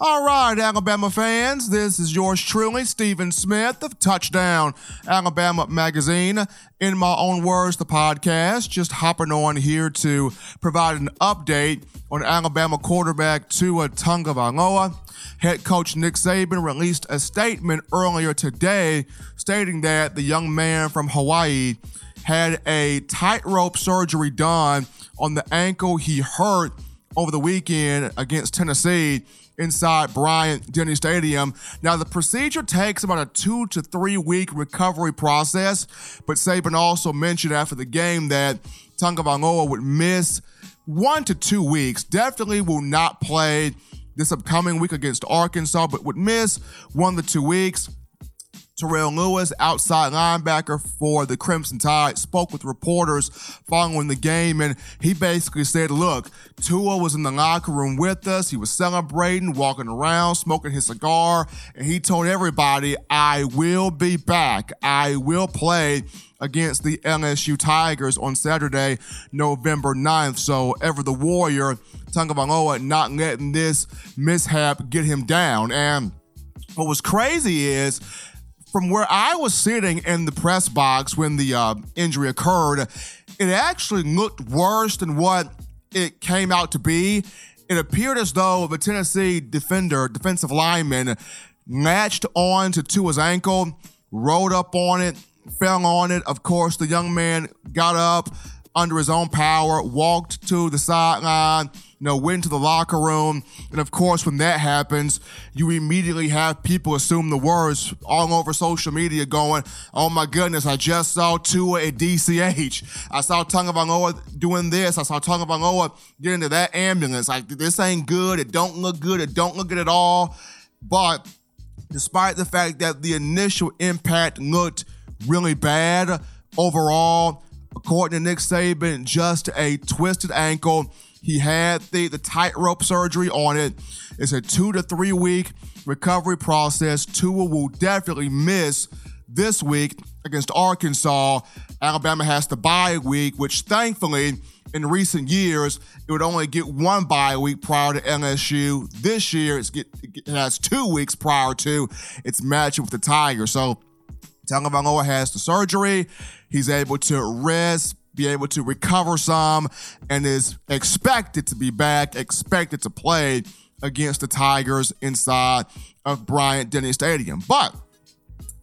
All right, Alabama fans, this is yours truly, Stephen Smith of Touchdown Alabama Magazine. In my own words, the podcast, just hopping on here to provide an update on Alabama quarterback Tua Tagovailoa. Head coach Nick Saban released a statement earlier today stating that the young man from Hawaii had a tightrope surgery done on the ankle he hurt over the weekend against Tennessee inside Bryant Denny Stadium. Now, the procedure takes about a two to three week recovery process, but Saban also mentioned after the game that Tagovailoa would miss one to two weeks. Definitely will not play this upcoming week against Arkansas, but would miss one to two weeks. Terrell Lewis, outside linebacker for the Crimson Tide, spoke with reporters following the game, and he basically said, Look, Tua was in the locker room with us. He was celebrating, walking around, smoking his cigar, and he told everybody, I will be back. I will play against the LSU Tigers on Saturday, November 9th. So, ever the Warrior, Tagovailoa not letting this mishap get him down. And what was crazy is, from where I was sitting in the press box when the uh, injury occurred, it actually looked worse than what it came out to be. It appeared as though the Tennessee defender, defensive lineman, latched on to Tua's ankle, rode up on it, fell on it. Of course, the young man got up under his own power, walked to the sideline, you know, went to the locker room. And of course, when that happens, you immediately have people assume the worst all over social media going, oh my goodness, I just saw Tua at DCH. I saw Tagovailoa doing this. I saw Tagovailoa get into that ambulance. Like, this ain't good. It don't look good. It don't look good at all. But despite the fact that the initial impact looked really bad overall, according to Nick Saban, just a twisted ankle he had the, the tightrope surgery on it. It's a two to three week recovery process. Tua will definitely miss this week against Arkansas. Alabama has the bye week, which thankfully in recent years it would only get one bye week prior to LSU. This year it's get, it has two weeks prior to its match with the Tigers. So Tagovailoa has the surgery. He's able to rest, be able to recover some, and is expected to be back, expected to play against the Tigers inside of Bryant Denny Stadium. But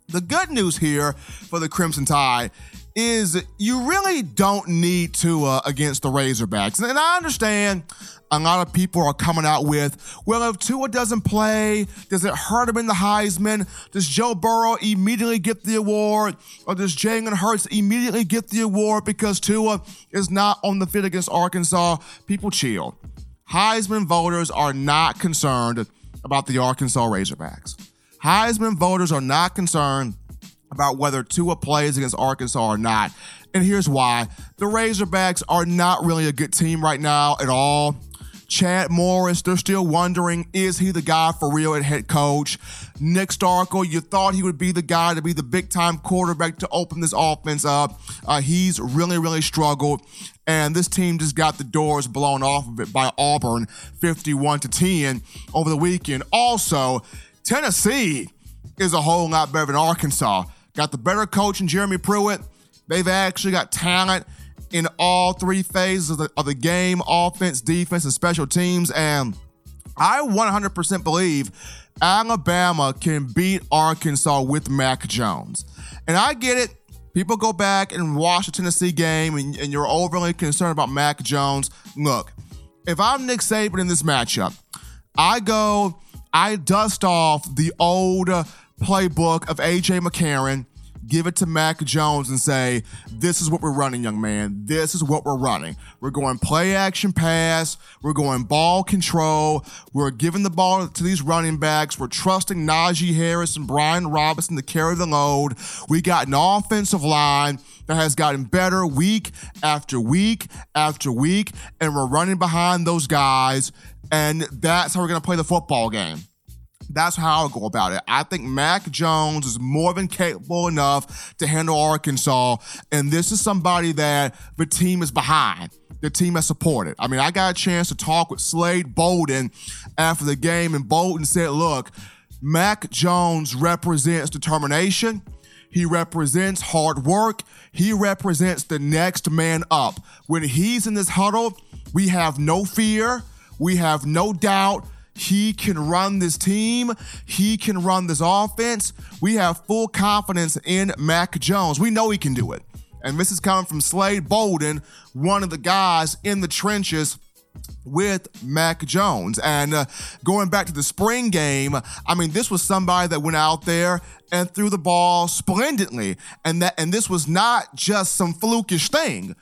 the good news here for the Crimson Tide is you really don't need Tua uh, against the Razorbacks. And I understand a lot of people are coming out with, well, if Tua doesn't play, does it hurt him in the Heisman? Does Joe Burrow immediately get the award? Or does Jalen Hurts immediately get the award because Tua is not on the field against Arkansas? People chill. Heisman voters are not concerned about the Arkansas Razorbacks. Heisman voters are not concerned about whether Tua plays against Arkansas or not. And here's why. The Razorbacks are not really a good team right now at all. Chad Morris, they're still wondering, is he the guy for real at head coach? Nick Starkel, you thought he would be the guy to be the big time quarterback to open this offense up. Uh, he's really, really struggled. And this team just got the doors blown off of it by Auburn 51 to 10 over the weekend. Also, Tennessee is a whole lot better than Arkansas. Got the better coach in Jeremy Pruitt. They've actually got talent in all three phases of the, of the game offense, defense, and special teams. And I 100% believe Alabama can beat Arkansas with Mac Jones. And I get it. People go back and watch the Tennessee game and, and you're overly concerned about Mac Jones. Look, if I'm Nick Saban in this matchup, I go, I dust off the old playbook of AJ McCarron give it to Mac Jones and say, This is what we're running, young man. This is what we're running. We're going play action pass. We're going ball control. We're giving the ball to these running backs. We're trusting Najee Harris and Brian Robinson to carry the load. We got an offensive line that has gotten better week after week after week, and we're running behind those guys. And that's how we're going to play the football game. That's how I go about it. I think Mac Jones is more than capable enough to handle Arkansas, and this is somebody that the team is behind. the team has supported. I mean, I got a chance to talk with Slade Bolden after the game, and Bolden said, look, Mac Jones represents determination. He represents hard work. He represents the next man up. When he's in this huddle, we have no fear. We have no doubt he can run this team. He can run this offense. We have full confidence in Mac Jones. We know he can do it. And this is coming from Slade Bolden, one of the guys in the trenches with Mac Jones. And uh, going back to the spring game, I mean, this was somebody that went out there and threw the ball splendidly. And that and this was not just some flukish thing.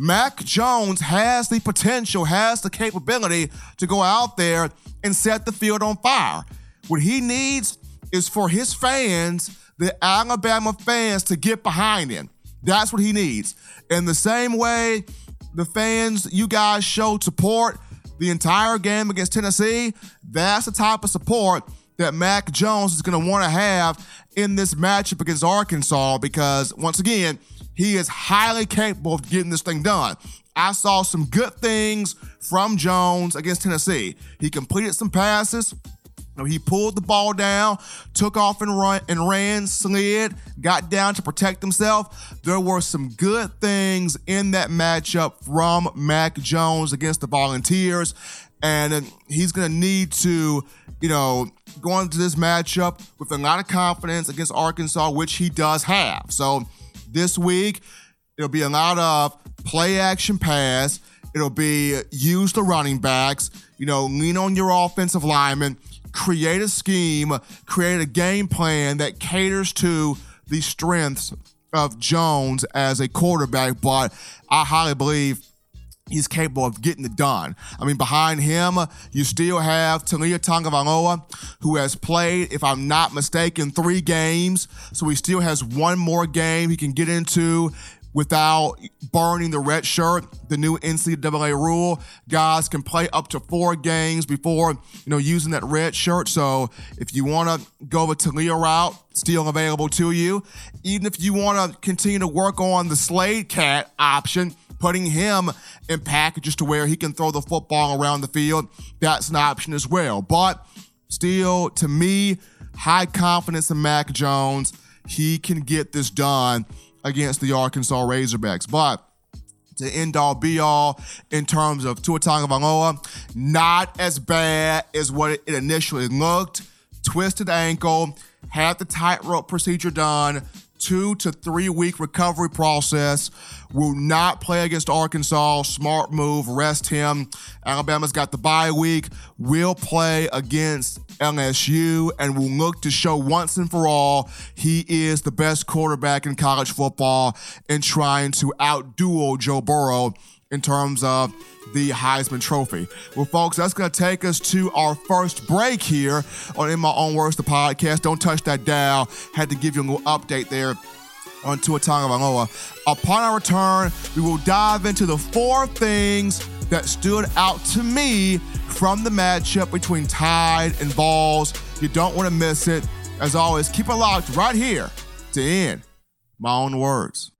Mac Jones has the potential, has the capability to go out there and set the field on fire. What he needs is for his fans, the Alabama fans, to get behind him. That's what he needs. In the same way, the fans, you guys showed support the entire game against Tennessee. That's the type of support that Mac Jones is going to want to have in this matchup against Arkansas because, once again, he is highly capable of getting this thing done. I saw some good things from Jones against Tennessee. He completed some passes. he pulled the ball down, took off and run and ran, slid, got down to protect himself. There were some good things in that matchup from Mac Jones against the Volunteers. And he's going to need to, you know, go into this matchup with a lot of confidence against Arkansas, which he does have. So this week, it'll be a lot of play action pass. It'll be use the running backs, you know, lean on your offensive linemen, create a scheme, create a game plan that caters to the strengths of Jones as a quarterback. But I highly believe he's capable of getting it done. I mean, behind him, you still have Taulia Tagovailoa, who has played, if I'm not mistaken, three games. So he still has one more game he can get into without burning the red shirt, the new NCAA rule. Guys can play up to four games before, you know, using that red shirt. So if you want to go the Taulia route, still available to you. Even if you want to continue to work on the Slade Cat option, putting him in packages to where he can throw the football around the field, that's an option as well. But still, to me, high confidence in Mac Jones. He can get this done against the Arkansas Razorbacks. But to end all be all in terms of Tua Tagovailoa, not as bad as what it initially looked. Twisted ankle, had the tightrope procedure done, two to three week recovery process. Will not play against Arkansas. Smart move. Rest him. Alabama's got the bye week. Will play against LSU and will look to show once and for all he is the best quarterback in college football and trying to outduel Joe Burrow in terms of the Heisman Trophy. Well, folks, that's going to take us to our first break here on In My Own Words, the podcast. Don't touch that dial. Had to give you a little update there on Tua Tagovailoa. Upon our return, we will dive into the four things that stood out to me from the matchup between Tide and Vols. You don't want to miss it. As always, keep it locked right here to end my own words.